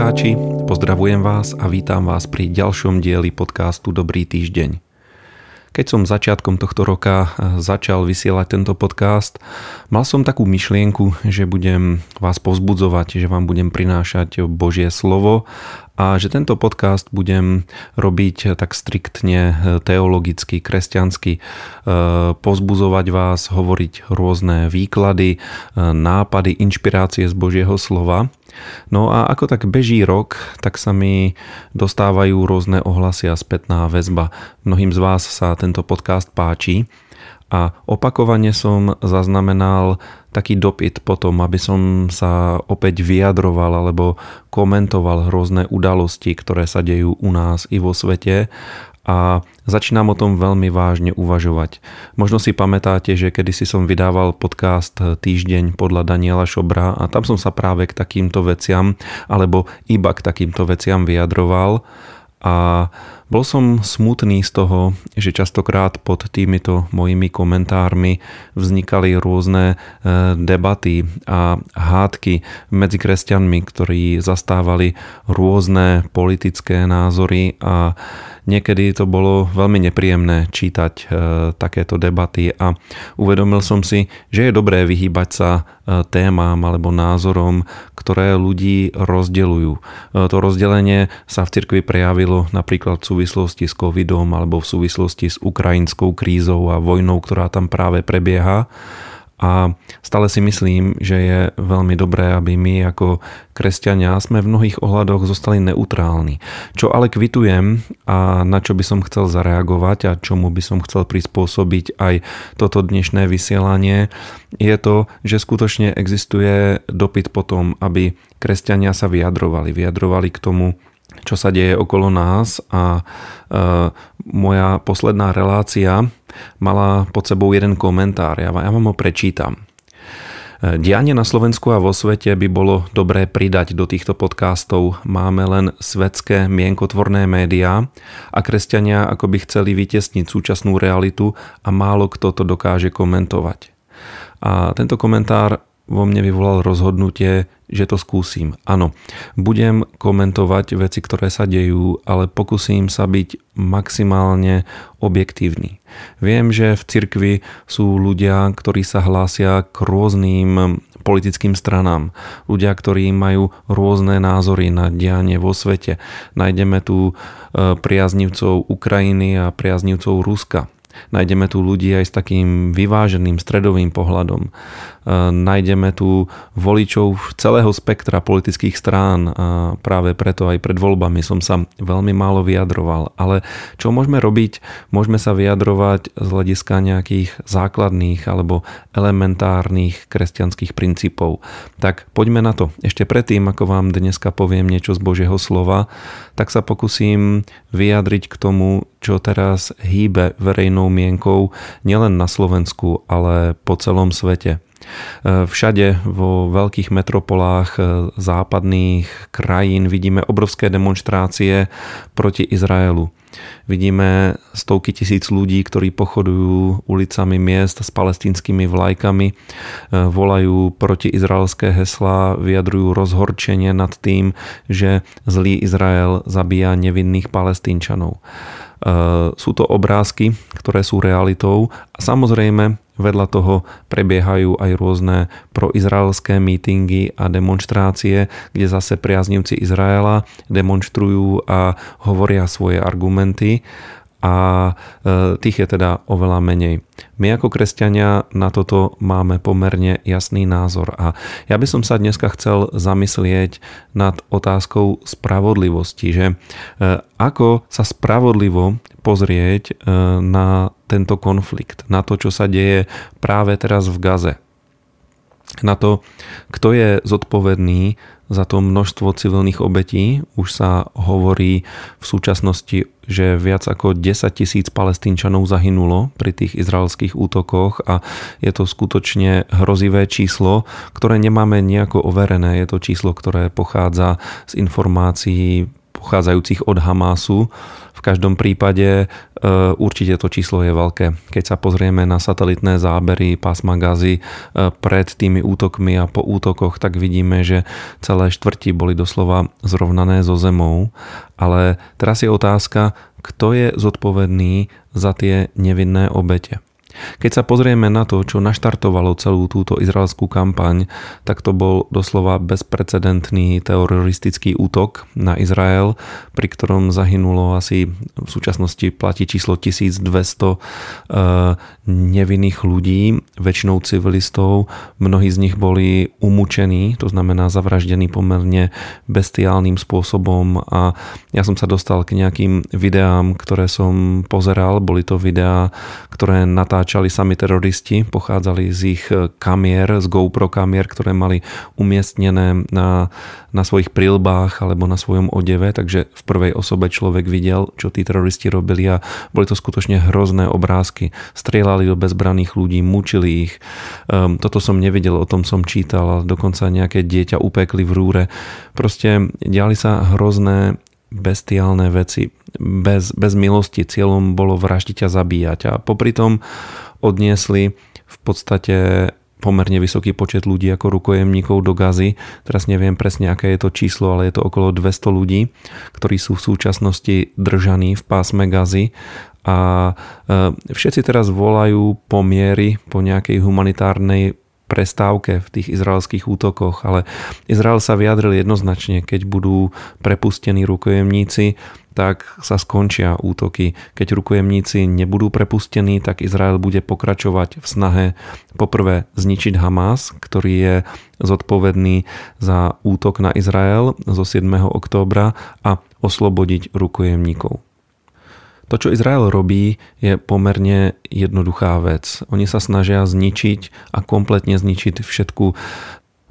poslucháči, pozdravujem vás a vítam vás pri ďalšom dieli podcastu Dobrý týždeň. Keď som začiatkom tohto roka eh, začal vysielať tento podcast, mal som takú myšlienku, že budem vás pozbudzovať, že vám budem prinášať Božie slovo a že tento podcast budem robiť tak striktne eh, teologicky, kresťansky, eh, pozbuzovať vás, hovoriť rôzne výklady, nápady, inšpirácie z Božieho slova No a ako tak beží rok, tak sa mi dostávajú rôzne ohlasy a spätná väzba. Mnohým z vás sa tento podcast páči a opakovane som zaznamenal taký dopyt potom, aby som sa opäť vyjadroval alebo komentoval rôzne udalosti, ktoré sa dejú u nás i vo svete a začínam o tom veľmi vážne uvažovať. Možno si pamätáte, že kedysi som vydával podcast Týždeň podľa Daniela Šobra a tam som sa práve k takýmto veciam alebo iba k takýmto veciam vyjadroval a bol som smutný z toho, že častokrát pod týmito mojimi komentármi vznikali rôzne e, debaty a hádky medzi kresťanmi, ktorí zastávali rôzne politické názory a niekedy to bolo veľmi nepríjemné čítať e, takéto debaty a uvedomil som si, že je dobré vyhýbať sa e, témam alebo názorom, ktoré ľudí rozdeľujú. To rozdelenie sa v cirkvi prejavilo napríklad v súvislosti s covidom alebo v súvislosti s ukrajinskou krízou a vojnou, ktorá tam práve prebieha. A stále si myslím, že je veľmi dobré, aby my ako kresťania sme v mnohých ohľadoch zostali neutrálni. Čo ale kvitujem a na čo by som chcel zareagovať a čomu by som chcel prispôsobiť aj toto dnešné vysielanie, je to, že skutočne existuje dopyt potom, aby kresťania sa vyjadrovali. Vyjadrovali k tomu, čo sa deje okolo nás a e, moja posledná relácia mala pod sebou jeden komentár, ja, ja vám ho prečítam. E, dianie na Slovensku a vo svete by bolo dobré pridať do týchto podcastov. Máme len svetské mienkotvorné médiá a kresťania ako by chceli vytesniť súčasnú realitu a málo kto to dokáže komentovať. A tento komentár vo mne vyvolal rozhodnutie, že to skúsim. Áno, budem komentovať veci, ktoré sa dejú, ale pokúsim sa byť maximálne objektívny. Viem, že v cirkvi sú ľudia, ktorí sa hlásia k rôznym politickým stranám. Ľudia, ktorí majú rôzne názory na dianie vo svete. Nájdeme tu e, priaznivcov Ukrajiny a priaznivcov Ruska. Nájdeme tu ľudí aj s takým vyváženým stredovým pohľadom. E, nájdeme tu voličov celého spektra politických strán a práve preto aj pred voľbami som sa veľmi málo vyjadroval. Ale čo môžeme robiť? Môžeme sa vyjadrovať z hľadiska nejakých základných alebo elementárnych kresťanských princípov. Tak poďme na to. Ešte predtým, ako vám dneska poviem niečo z Božieho slova, tak sa pokúsim vyjadriť k tomu, čo teraz hýbe verejnou mienkou nielen na Slovensku, ale po celom svete. E, všade vo veľkých metropolách e, západných krajín vidíme obrovské demonstrácie proti Izraelu. Vidíme stovky tisíc ľudí, ktorí pochodujú ulicami miest s palestinskými vlajkami, e, volajú proti izraelské hesla, vyjadrujú rozhorčenie nad tým, že zlý Izrael zabíja nevinných palestínčanov. Sú to obrázky, ktoré sú realitou a samozrejme Vedľa toho prebiehajú aj rôzne proizraelské mítingy a demonstrácie, kde zase priaznivci Izraela demonstrujú a hovoria svoje argumenty a e, tých je teda oveľa menej. My ako kresťania na toto máme pomerne jasný názor a ja by som sa dneska chcel zamyslieť nad otázkou spravodlivosti, že e, ako sa spravodlivo pozrieť e, na tento konflikt, na to, čo sa deje práve teraz v Gaze. Na to, kto je zodpovedný za to množstvo civilných obetí. Už sa hovorí v súčasnosti, že viac ako 10 tisíc palestínčanov zahynulo pri tých izraelských útokoch a je to skutočne hrozivé číslo, ktoré nemáme nejako overené. Je to číslo, ktoré pochádza z informácií pochádzajúcich od Hamásu. V každom prípade e, určite to číslo je veľké. Keď sa pozrieme na satelitné zábery pásma Gazy e, pred tými útokmi a po útokoch, tak vidíme, že celé štvrti boli doslova zrovnané so zemou. Ale teraz je otázka, kto je zodpovedný za tie nevinné obete. Keď sa pozrieme na to, čo naštartovalo celú túto izraelskú kampaň, tak to bol doslova bezprecedentný teroristický útok na Izrael, pri ktorom zahynulo asi v súčasnosti platí číslo 1200 eh, nevinných ľudí, väčšinou civilistov. Mnohí z nich boli umúčení, to znamená zavraždení pomerne bestiálnym spôsobom a ja som sa dostal k nejakým videám, ktoré som pozeral. Boli to videá, ktoré natáčali natáčali sami teroristi, pochádzali z ich e, kamier, z GoPro kamier, ktoré mali umiestnené na, na svojich prilbách alebo na svojom odeve, takže v prvej osobe človek videl, čo tí teroristi robili a boli to skutočne hrozné obrázky. Strieľali do bezbraných ľudí, mučili ich. Um, toto som nevidel, o tom som čítal dokonca nejaké dieťa upekli v rúre. Proste diali sa hrozné bestiálne veci bez, bez milosti. Cieľom bolo vraždiť a zabíjať. A popri tom odniesli v podstate pomerne vysoký počet ľudí ako rukojemníkov do gazy. Teraz neviem presne, aké je to číslo, ale je to okolo 200 ľudí, ktorí sú v súčasnosti držaní v pásme gazy a e, všetci teraz volajú po miery, po nejakej humanitárnej prestávke v tých izraelských útokoch, ale Izrael sa vyjadril jednoznačne, keď budú prepustení rukojemníci, tak sa skončia útoky. Keď rukojemníci nebudú prepustení, tak Izrael bude pokračovať v snahe poprvé zničiť Hamas, ktorý je zodpovedný za útok na Izrael zo 7. októbra a oslobodiť rukojemníkov. To, čo Izrael robí, je pomerne jednoduchá vec. Oni sa snažia zničiť a kompletne zničiť všetku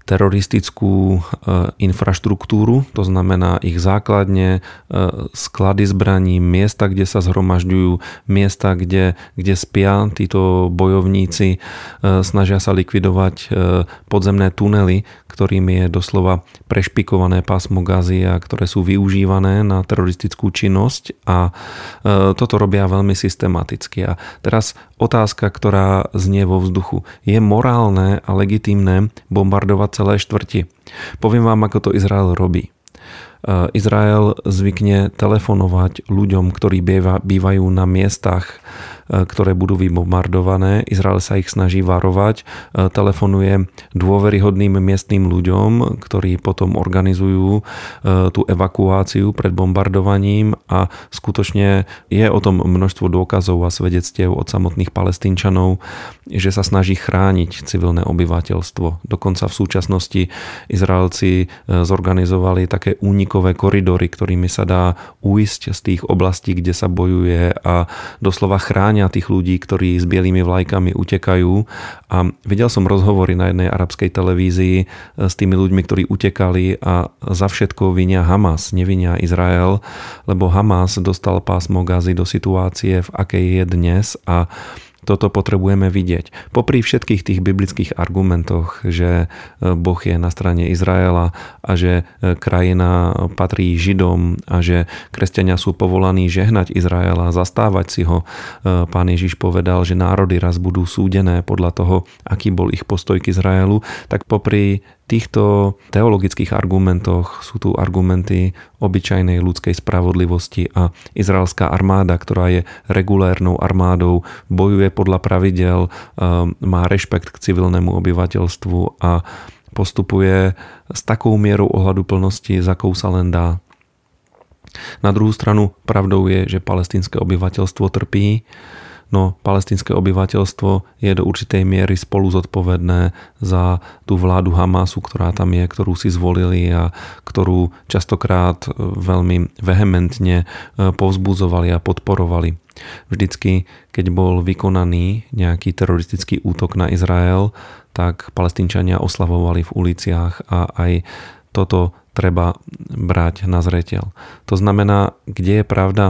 teroristickú e, infraštruktúru, to znamená ich základne, e, sklady zbraní, miesta, kde sa zhromažďujú, miesta, kde, kde spia títo bojovníci, e, snažia sa likvidovať podzemné tunely, ktorými je doslova prešpikované pásmo gazy a ktoré sú využívané na teroristickú činnosť a toto robia veľmi systematicky. A teraz otázka, ktorá znie vo vzduchu. Je morálne a legitimné bombardovať celé štvrti? Poviem vám, ako to Izrael robí. E, Izrael zvykne telefonovať ľuďom, ktorí bývajú na miestach, ktoré budú vybombardované. Izrael sa ich snaží varovať, e, telefonuje dôveryhodným miestnym ľuďom, ktorí potom organizujú tú evakuáciu pred bombardovaním a skutočne je o tom množstvo dôkazov a svedectiev od samotných palestínčanov, že sa snaží chrániť civilné obyvateľstvo. Dokonca v súčasnosti Izraelci zorganizovali také únik unikové koridory, ktorými sa dá uísť z tých oblastí, kde sa bojuje a doslova chránia tých ľudí, ktorí s bielými vlajkami utekajú. A videl som rozhovory na jednej arabskej televízii e, s tými ľuďmi, ktorí utekali a za všetko vinia Hamas, nevinia Izrael, lebo Hamas dostal pásmo Gazy do situácie, v akej je dnes a toto potrebujeme vidieť. Popri všetkých tých biblických argumentoch, že e, Boh je na strane Izraela a že e, krajina patrí Židom a že kresťania sú povolaní žehnať Izraela, zastávať si ho. E, pán Ježiš povedal, že národy raz budú súdené podľa toho, aký bol ich postoj k Izraelu, tak popri týchto teologických argumentoch sú tu argumenty obyčajnej ľudskej spravodlivosti a izraelská armáda, ktorá je regulérnou armádou, bojuje podľa pravidel, um, má rešpekt k civilnému obyvateľstvu a postupuje s takou mierou ohľadu plnosti, za akou sa len dá. Na druhú stranu pravdou je, že palestinské obyvateľstvo trpí, no palestinské obyvateľstvo je do určitej miery spolu zodpovedné za tú vládu Hamasu, ktorá tam je, ktorú si zvolili a ktorú častokrát e, veľmi vehementne e, povzbudzovali a podporovali. Vždycky, keď bol vykonaný nejaký teroristický útok na Izrael, tak palestínčania oslavovali v uliciach a aj toto treba brať na zreteľ. To znamená, kde je pravda?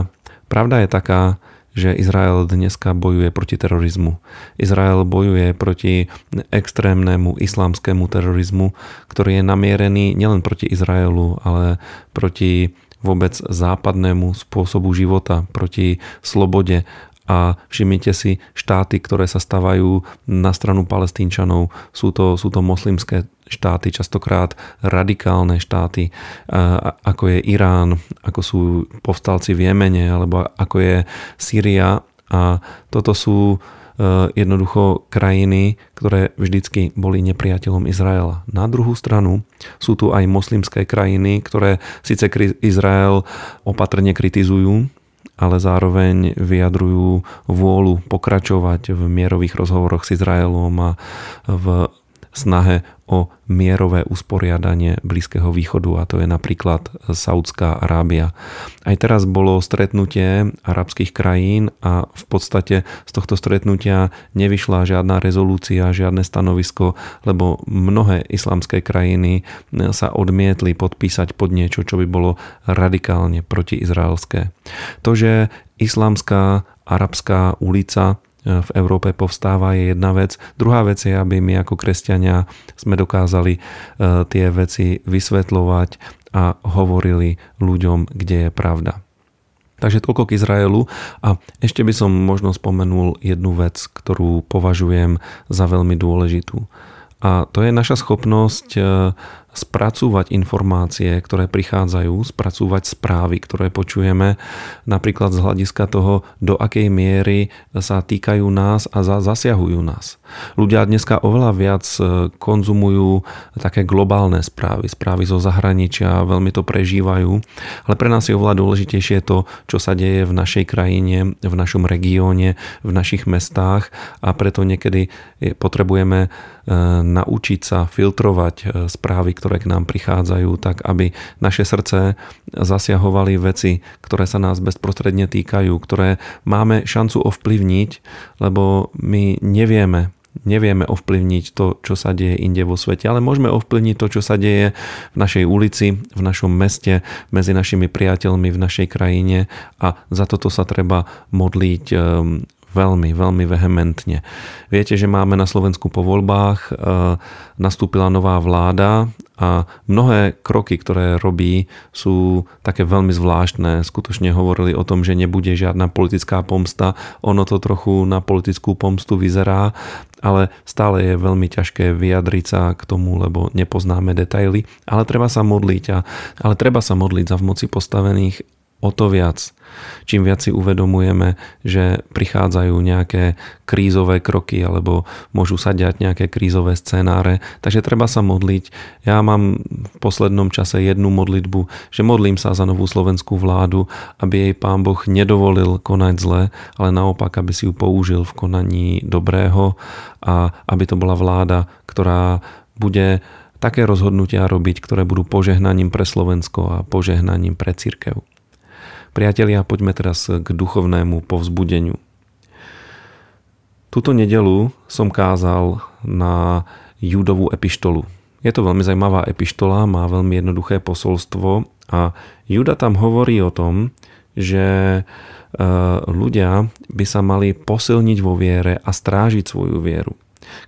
Pravda je taká, že Izrael dneska bojuje proti terorizmu. Izrael bojuje proti extrémnemu islamskému terorizmu, ktorý je namierený nielen proti Izraelu, ale proti vôbec západnému spôsobu života, proti slobode a všimnite si štáty, ktoré sa stavajú na stranu palestínčanov. Sú to, sú to moslimské štáty, častokrát radikálne štáty, ako je Irán, ako sú povstalci v Jemene, alebo ako je Sýria. A toto sú e, jednoducho krajiny, ktoré vždycky boli nepriateľom Izraela. Na druhú stranu sú tu aj moslimské krajiny, ktoré síce Izrael opatrne kritizujú, ale zároveň vyjadrujú vôľu pokračovať v mierových rozhovoroch s Izraelom a v snahe o mierové usporiadanie Blízkeho východu a to je napríklad Saudská Arábia. Aj teraz bolo stretnutie arabských krajín a v podstate z tohto stretnutia nevyšla žiadna rezolúcia, žiadne stanovisko, lebo mnohé islamské krajiny sa odmietli podpísať pod niečo, čo by bolo radikálne protiizraelské. To, že islamská arabská ulica v Európe povstáva je jedna vec. Druhá vec je, aby my ako kresťania sme dokázali e, tie veci vysvetľovať a hovorili ľuďom, kde je pravda. Takže toľko k Izraelu a ešte by som možno spomenul jednu vec, ktorú považujem za veľmi dôležitú. A to je naša schopnosť e, spracúvať informácie, ktoré prichádzajú, spracúvať správy, ktoré počujeme, napríklad z hľadiska toho, do akej miery sa týkajú nás a zasiahujú nás. Ľudia dneska oveľa viac e, konzumujú také globálne správy, správy zo zahraničia, veľmi to prežívajú, ale pre nás je oveľa dôležitejšie to, čo sa deje v našej krajine, v našom regióne, v našich mestách a preto niekedy potrebujeme e, naučiť sa filtrovať e, správy, ktoré k nám prichádzajú, tak aby naše srdce zasiahovali veci, ktoré sa nás bezprostredne týkajú, ktoré máme šancu ovplyvniť, lebo my nevieme, nevieme ovplyvniť to, čo sa deje inde vo svete, ale môžeme ovplyvniť to, čo sa deje v našej ulici, v našom meste, medzi našimi priateľmi v našej krajine a za toto sa treba modliť ehm, veľmi, veľmi vehementne. Viete, že máme na Slovensku po voľbách, e, nastúpila nová vláda a mnohé kroky, ktoré robí, sú také veľmi zvláštne. Skutočne hovorili o tom, že nebude žiadna politická pomsta. Ono to trochu na politickú pomstu vyzerá, ale stále je veľmi ťažké vyjadriť sa k tomu, lebo nepoznáme detaily. Ale treba sa modliť, a, ale treba sa modliť za v moci postavených o to viac, čím viac si uvedomujeme, že prichádzajú nejaké krízové kroky alebo môžu sa diať nejaké krízové scenáre. Takže treba sa modliť. Ja mám v poslednom čase jednu modlitbu, že modlím sa za novú slovenskú vládu, aby jej pán Boh nedovolil konať zle, ale naopak, aby si ju použil v konaní dobrého a aby to bola vláda, ktorá bude také rozhodnutia robiť, ktoré budú požehnaním pre Slovensko a požehnaním pre církev. Priatelia, poďme teraz k duchovnému povzbudeniu. Tuto nedelu som kázal na Judovú epištolu. Je to veľmi zaujímavá epištola, má veľmi jednoduché posolstvo a Juda tam hovorí o tom, že e, ľudia by sa mali posilniť vo viere a strážiť svoju vieru.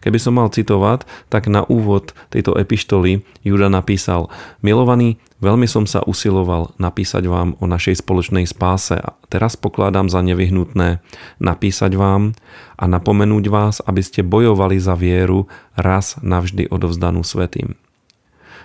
Keby som mal citovať, tak na úvod tejto epištoly Juda napísal Milovaný, veľmi som sa usiloval napísať vám o našej spoločnej spáse a teraz pokladám za nevyhnutné napísať vám a napomenúť vás, aby ste bojovali za vieru raz navždy odovzdanú svetým.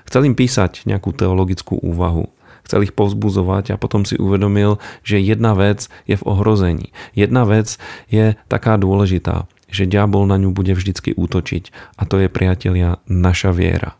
Chcel im písať nejakú teologickú úvahu, chcel ich povzbuzovať a potom si uvedomil, že jedna vec je v ohrození. Jedna vec je taká dôležitá že diabol na ňu bude vždycky útočiť a to je, priatelia, naša viera.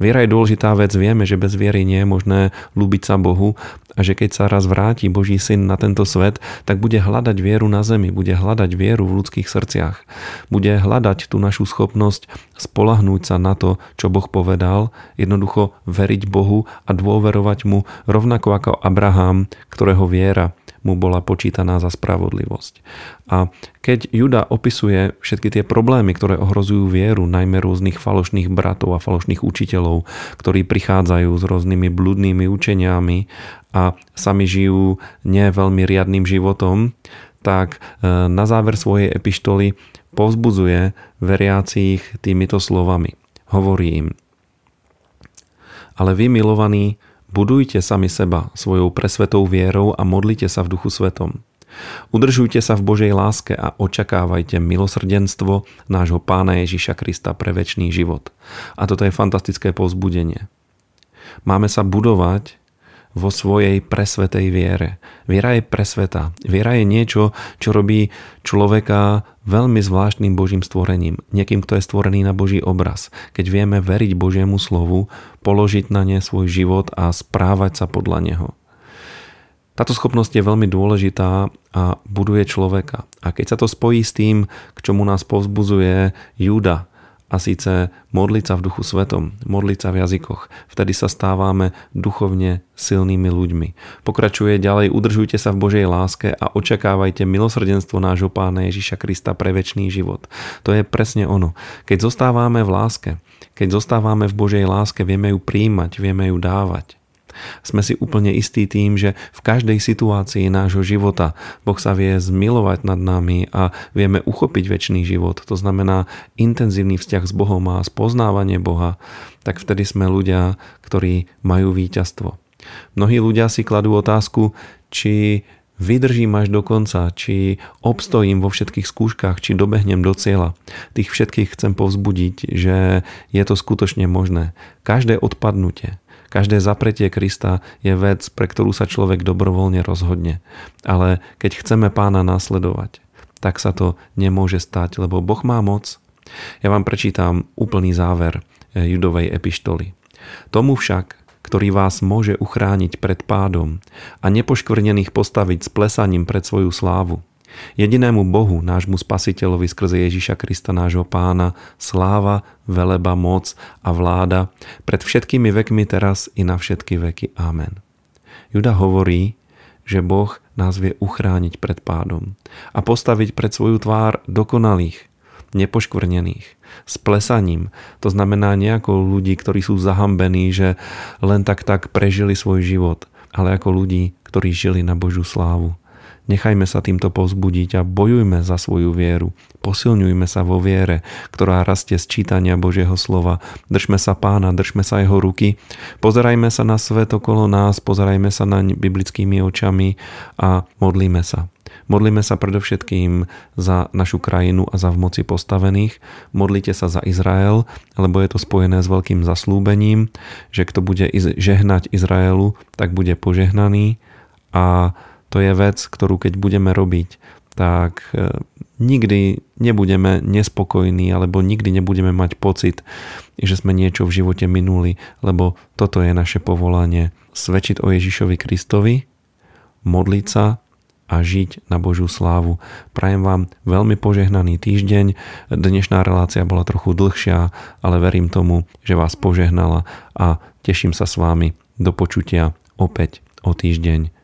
Viera je dôležitá vec, vieme, že bez viery nie je možné ľúbiť sa Bohu a že keď sa raz vráti Boží syn na tento svet, tak bude hľadať vieru na zemi, bude hľadať vieru v ľudských srdciach. Bude hľadať tú našu schopnosť spolahnúť sa na to, čo Boh povedal, jednoducho veriť Bohu a dôverovať mu rovnako ako Abraham, ktorého viera mu bola počítaná za spravodlivosť. A keď Juda opisuje všetky tie problémy, ktoré ohrozujú vieru, najmä rôznych falošných bratov a falošných učiteľov, ktorí prichádzajú s rôznymi bludnými učeniami a sami žijú nie veľmi riadným životom, tak e, na záver svojej epištoly povzbudzuje veriacich týmito slovami. Hovorí im, ale vy milovaní, Budujte sami seba svojou presvetou vierou a modlite sa v duchu svetom. Udržujte sa v Božej láske a očakávajte milosrdenstvo nášho Pána Ježiša Krista pre väčší život. A toto je fantastické povzbudenie. Máme sa budovať vo svojej presvetej viere. Viera je presveta. Viera je niečo, čo robí človeka veľmi zvláštnym Božím stvorením. Niekým, kto je stvorený na Boží obraz. Keď vieme veriť Božiemu slovu, položiť na ne svoj život a správať sa podľa neho. Táto schopnosť je veľmi dôležitá a buduje človeka. A keď sa to spojí s tým, k čomu nás povzbuzuje Júda, a síce modliť sa v duchu svetom, modliť sa v jazykoch. Vtedy sa stávame duchovne silnými ľuďmi. Pokračuje ďalej, udržujte sa v Božej láske a očakávajte milosrdenstvo nášho Pána Ježiša Krista pre väčší život. To je presne ono. Keď zostávame v láske, keď zostávame v Božej láske, vieme ju príjmať, vieme ju dávať. Sme si úplne istí tým, že v každej situácii nášho života Boh sa vie zmilovať nad nami a vieme uchopiť väčší život. To znamená intenzívny vzťah s Bohom a spoznávanie Boha. Tak vtedy sme ľudia, ktorí majú víťazstvo. Mnohí ľudia si kladú otázku, či vydržím až do konca, či obstojím vo všetkých skúškach, či dobehnem do cieľa. Tých všetkých chcem povzbudiť, že je to skutočne možné. Každé odpadnutie, Každé zapretie Krista je vec, pre ktorú sa človek dobrovoľne rozhodne. Ale keď chceme pána nasledovať, tak sa to nemôže stať, lebo Boh má moc. Ja vám prečítam úplný záver eh, judovej epištoly. Tomu však, ktorý vás môže uchrániť pred pádom a nepoškvrnených postaviť s plesaním pred svoju slávu, Jedinému Bohu, nášmu spasiteľovi skrze Ježiša Krista, nášho pána, sláva, veleba, moc a vláda pred všetkými vekmi teraz i na všetky veky. Amen. Juda hovorí, že Boh nás vie uchrániť pred pádom a postaviť pred svoju tvár dokonalých, nepoškvrnených, s plesaním. To znamená nejako ľudí, ktorí sú zahambení, že len tak tak prežili svoj život, ale ako ľudí, ktorí žili na Božú slávu. Nechajme sa týmto povzbudiť a bojujme za svoju vieru. Posilňujme sa vo viere, ktorá rastie z čítania Božieho slova. Držme sa pána, držme sa jeho ruky. Pozerajme sa na svet okolo nás, pozerajme sa na biblickými očami a modlíme sa. Modlíme sa predovšetkým za našu krajinu a za v moci postavených. Modlite sa za Izrael, lebo je to spojené s veľkým zaslúbením, že kto bude žehnať Izraelu, tak bude požehnaný a to je vec, ktorú keď budeme robiť, tak e, nikdy nebudeme nespokojní alebo nikdy nebudeme mať pocit, že sme niečo v živote minuli, lebo toto je naše povolanie. Svedčiť o Ježišovi Kristovi, modliť sa a žiť na Božiu slávu. Prajem vám veľmi požehnaný týždeň. Dnešná relácia bola trochu dlhšia, ale verím tomu, že vás požehnala a teším sa s vámi do počutia opäť o týždeň.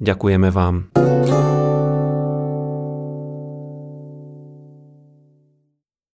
Ďakujeme vám.